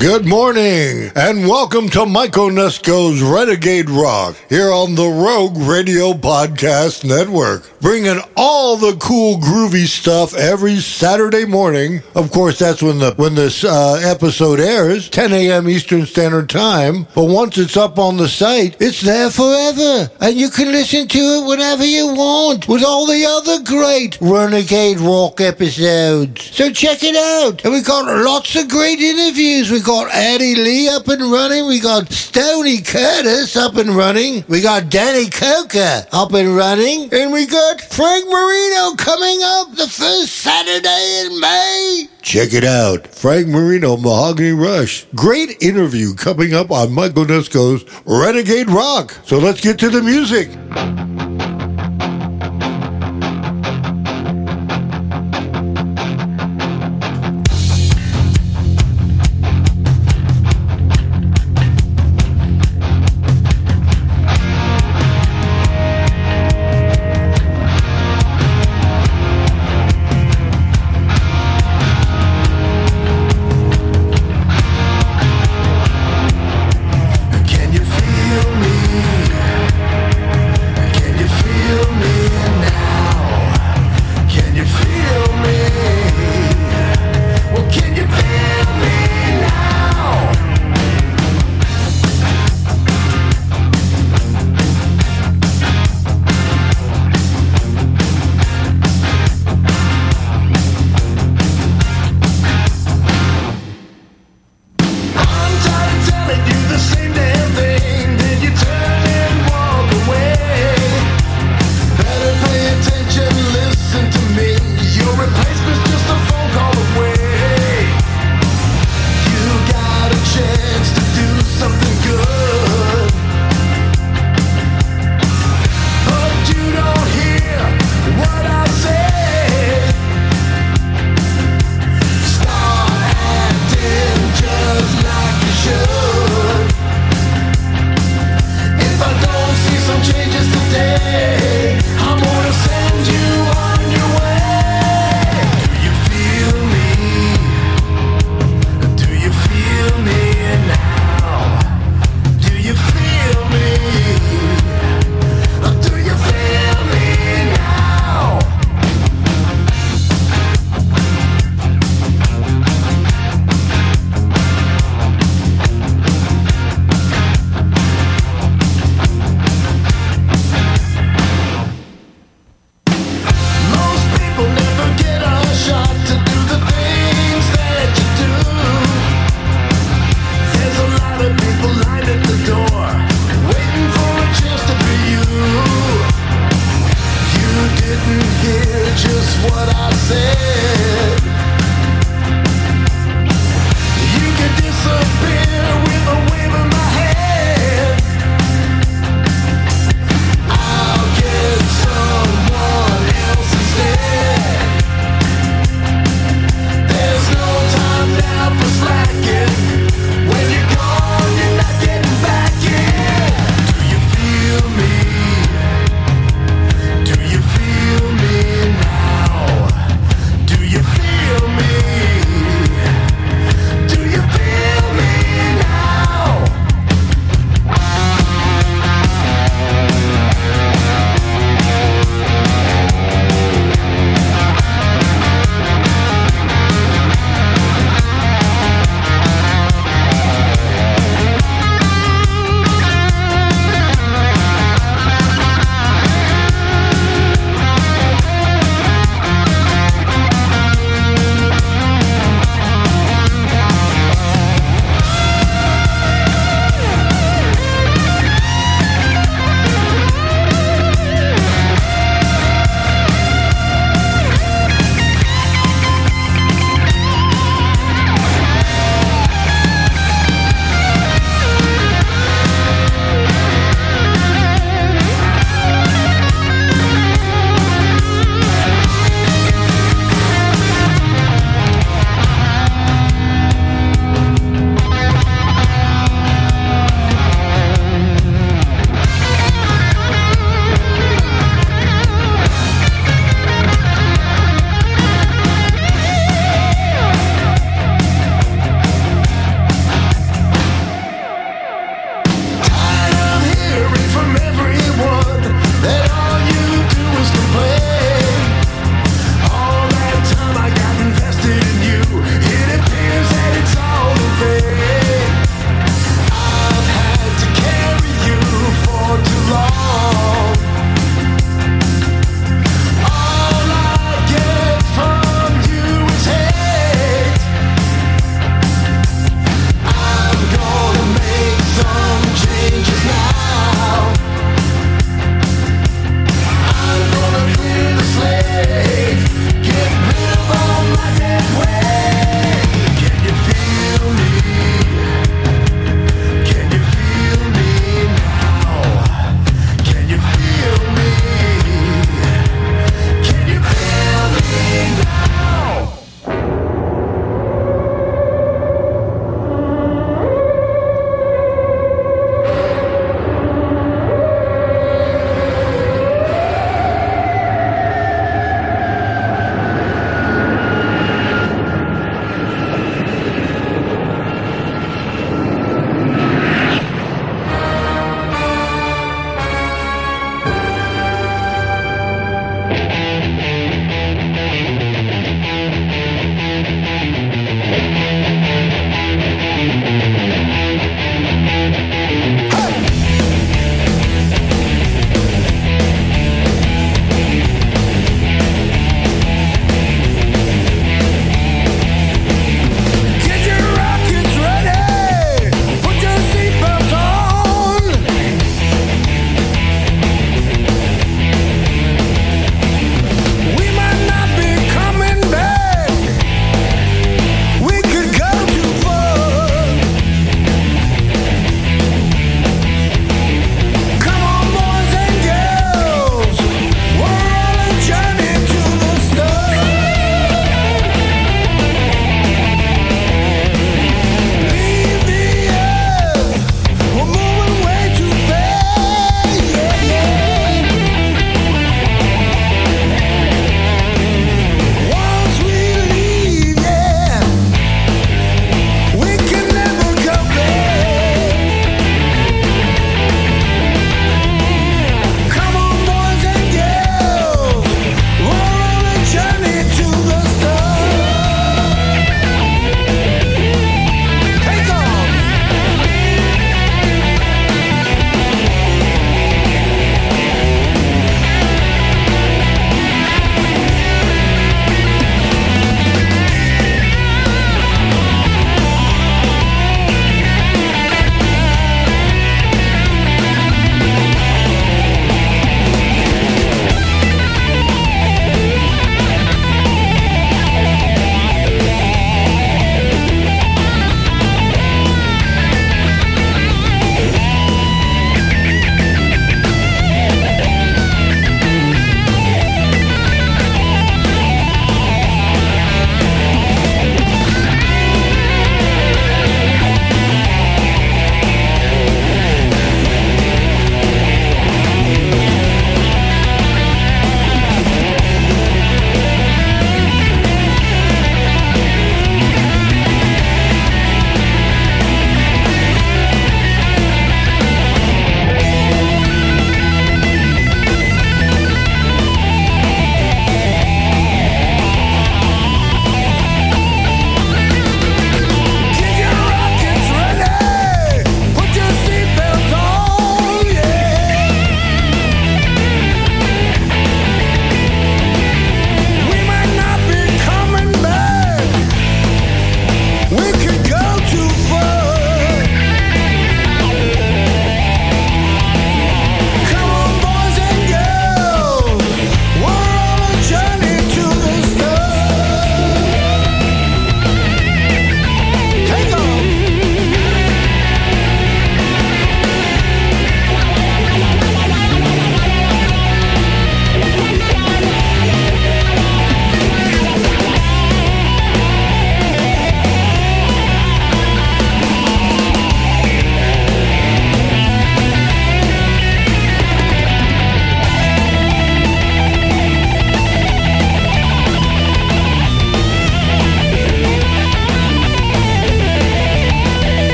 Good morning, and welcome to Mike Onesko's Renegade Rock here on the Rogue Radio Podcast Network. Bringing all the cool, groovy stuff every Saturday morning. Of course, that's when the when this uh, episode airs, 10 a.m. Eastern Standard Time. But once it's up on the site, it's there forever, and you can listen to it whenever you want with all the other great Renegade Rock episodes. So check it out, and we got lots of great interviews. We got Eddie Lee up and running. We got Stoney Curtis up and running. We got Danny Koker up and running. And we got Frank Marino coming up the first Saturday in May. Check it out. Frank Marino, Mahogany Rush. Great interview coming up on Mike Onesko's Renegade Rock. So let's get to the music.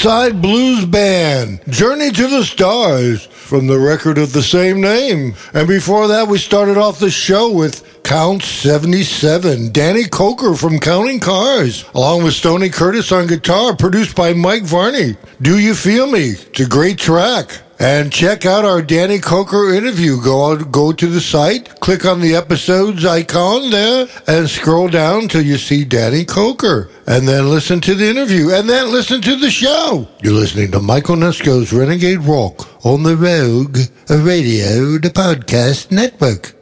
Blindside Blues Band, Journey to the Stars, from the record of the same name. And before that, we started off the show with Count 77, Danny Koker from Counting Cars, along with Stoney Curtis on guitar, produced by Mike Varney. Do You Feel Me? It's a great track. And check out our Danny Koker interview. Go out, go to the site, click on the episodes icon there, and scroll down till you see Danny Koker. And then listen to the interview, and then listen to the show. You're listening to Mike Onesko's Renegade Rock on the Rogue Radio, the podcast network.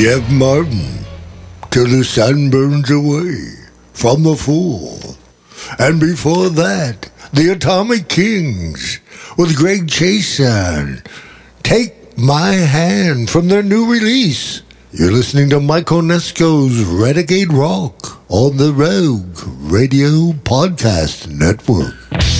Jeff Martin till the sun burns away from the fool. And before that, the Atomic Kings with Greg Chason. Take my hand from their new release. You're listening to Mike Onesko's Renegade Rock on the Rogue Radio Podcast Network.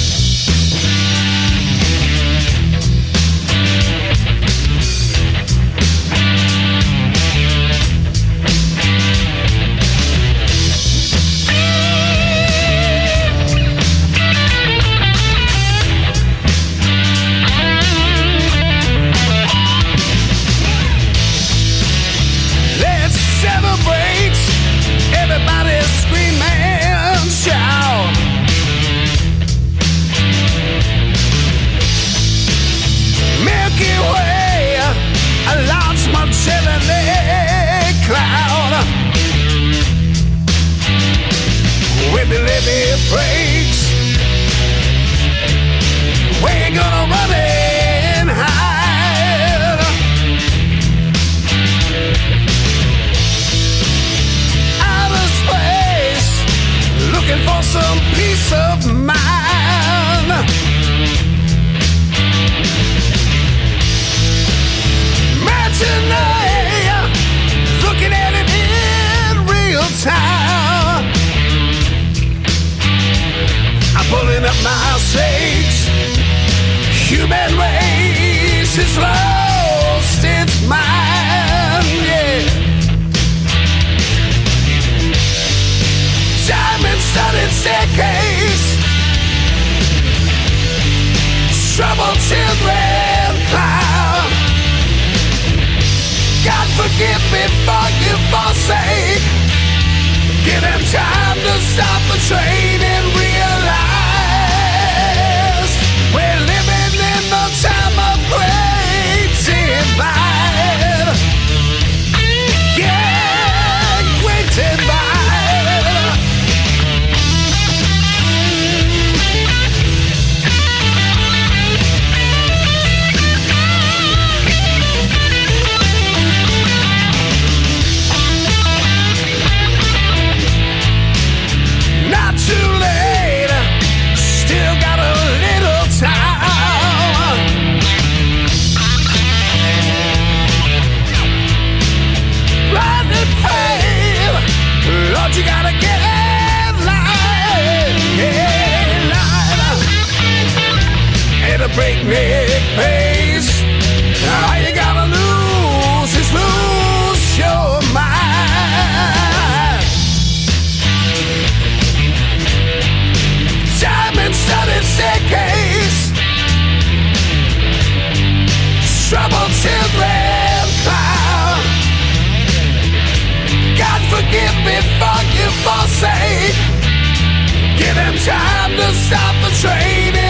say breakneck pace. All you gotta lose is lose your mind. Diamond studded staircase, troubled children found. God forgive me for you forsake. Give him time to stop the training.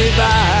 we.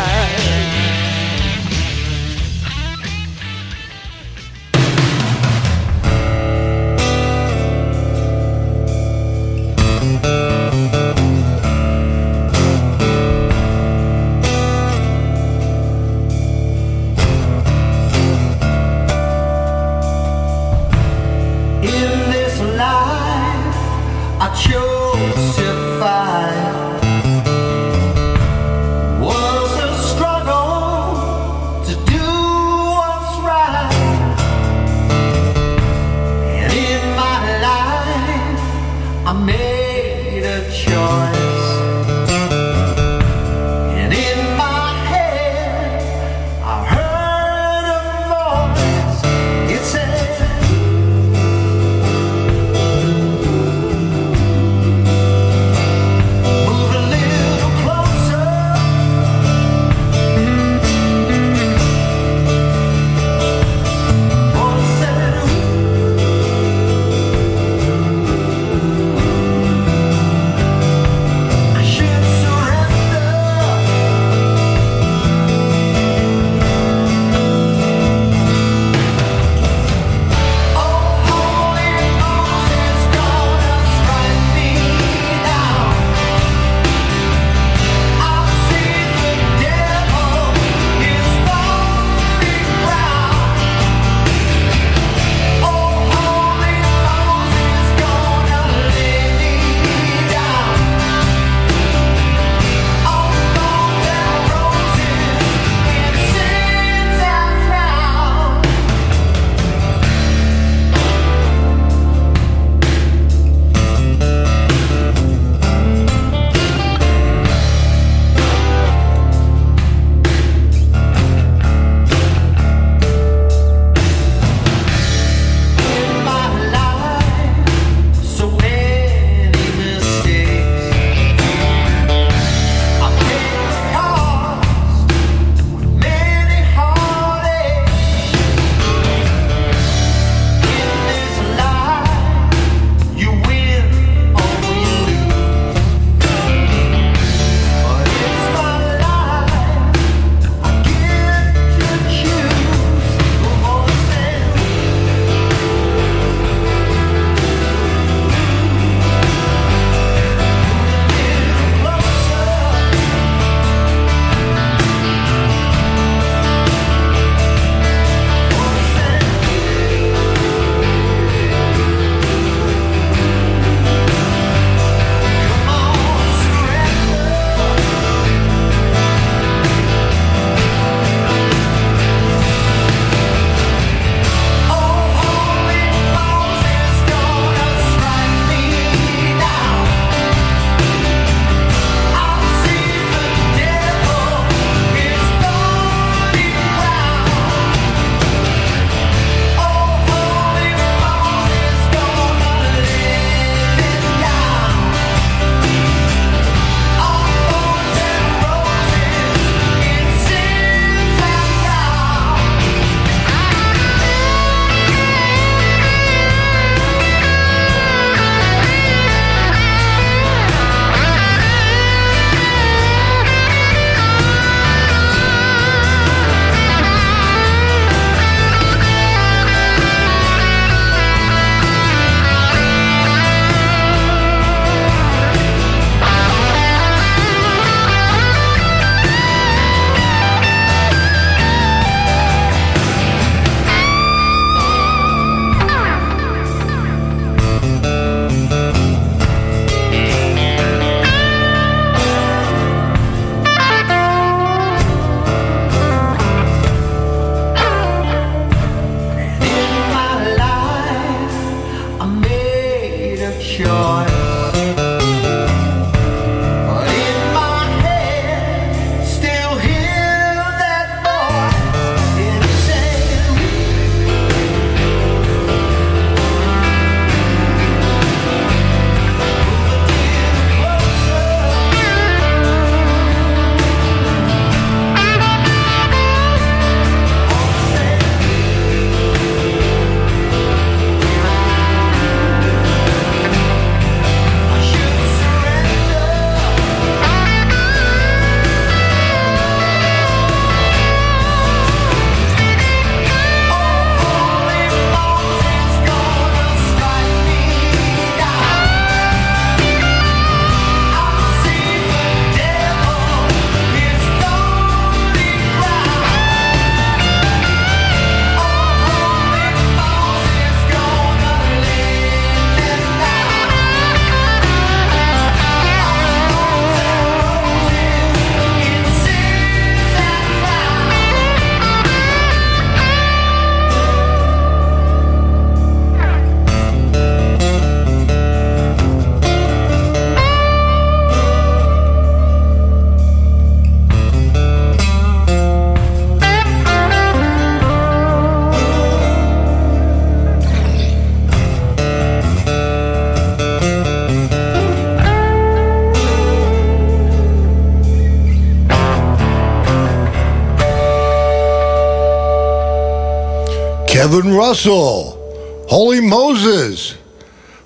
Kevin Russell, Holy Moses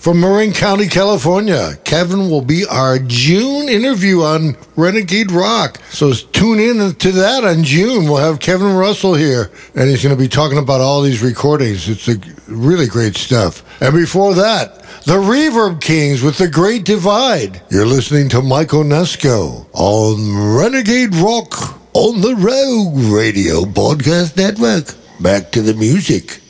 from Marin County, California. Kevin will be our June interview on Renegade Rock. So tune in to that on June. We'll have Kevin Russell here, and he's going to be talking about all these recordings. It's a really great stuff. And before that, the Reverb Kings with The Great Divide. You're listening to Mike Onesko on Renegade Rock on the Rogue Radio Podcast Network. Back to the music.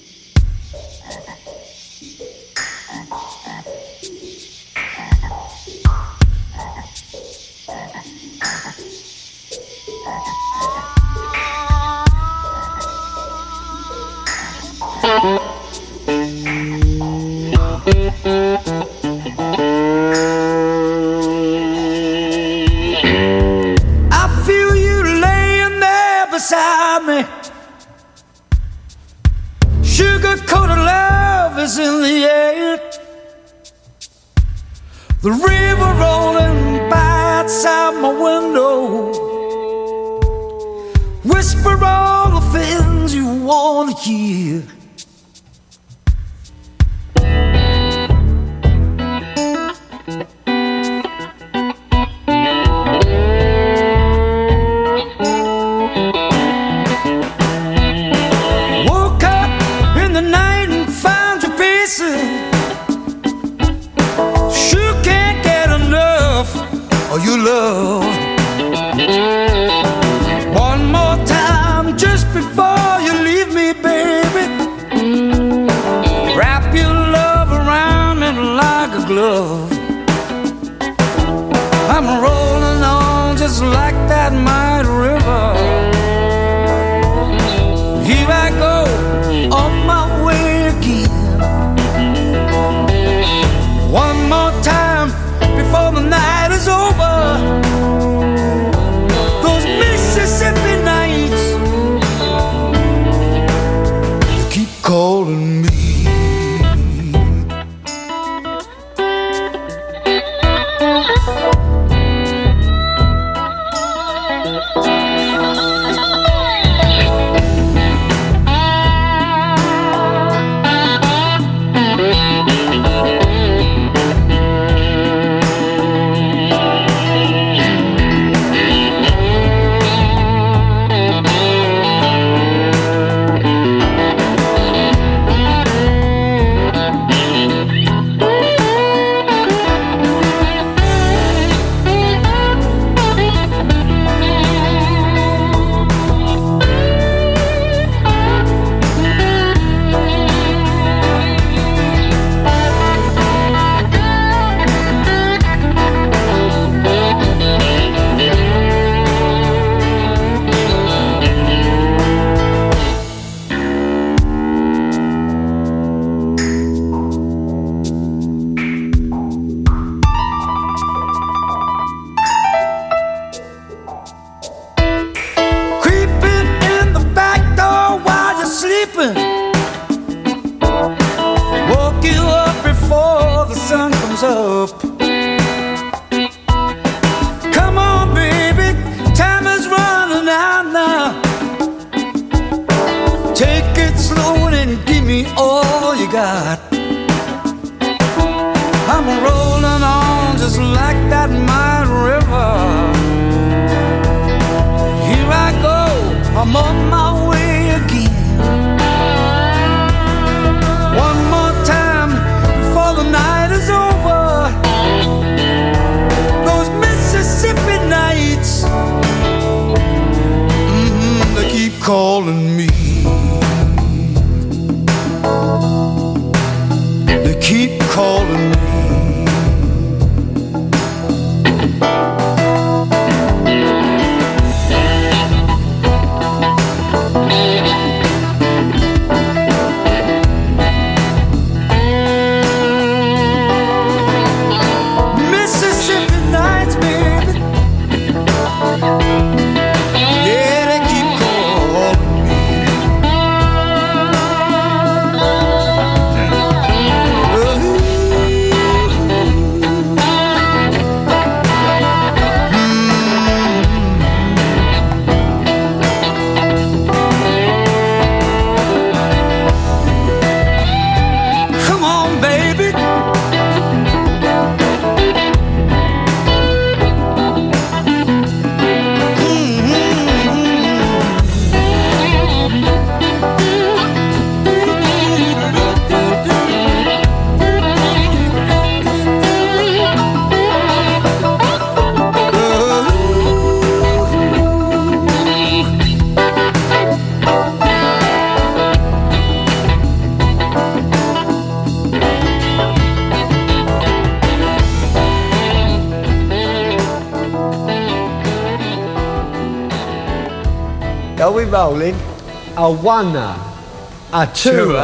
A one, a two,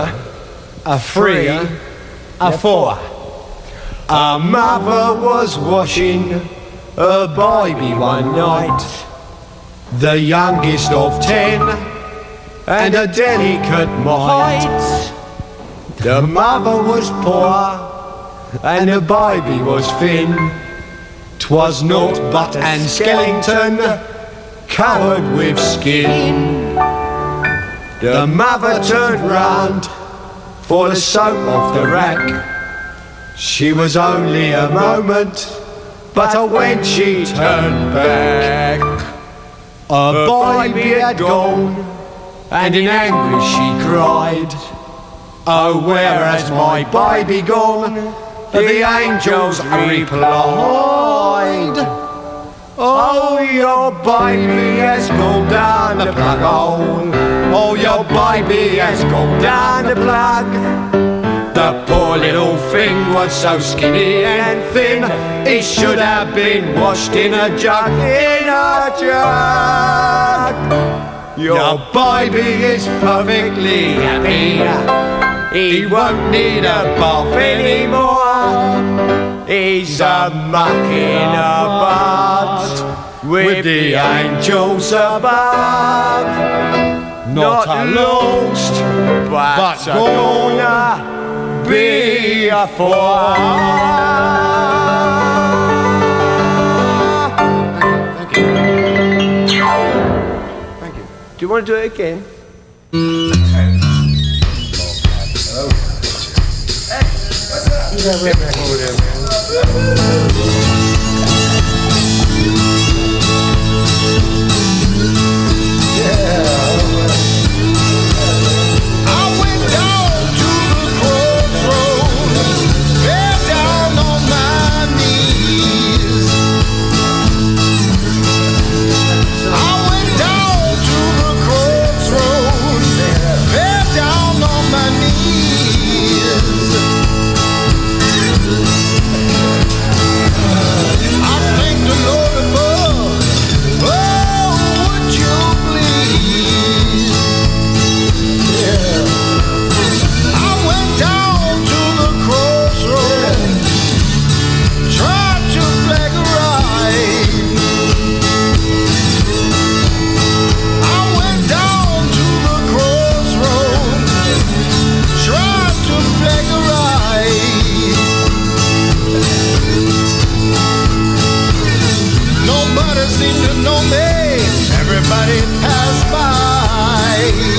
a three, a four. A mother was washing her baby one night, the youngest of ten, and a delicate mite. The mother was poor, and the baby was thin. 'Twas naught but an skeleton covered with skin. The mother turned round for the soap off the rack. She was only a moment, but when she turned back, her baby had gone, and in anguish she cried, Oh, where has my baby gone? The angels replied, Oh, your baby has gone down the plug hole. Oh, your baby has gone down the plug. The poor little thing was so skinny and thin, it should have been washed in a jug, in a jug. Your baby is perfectly happy. He won't need a bath anymore. He's a mucking about with the angels above. Not the lost, but, gonna be a fool. Thank you. Thank you. Do you want to do it again? I Seemed to know me. Everybody passed by.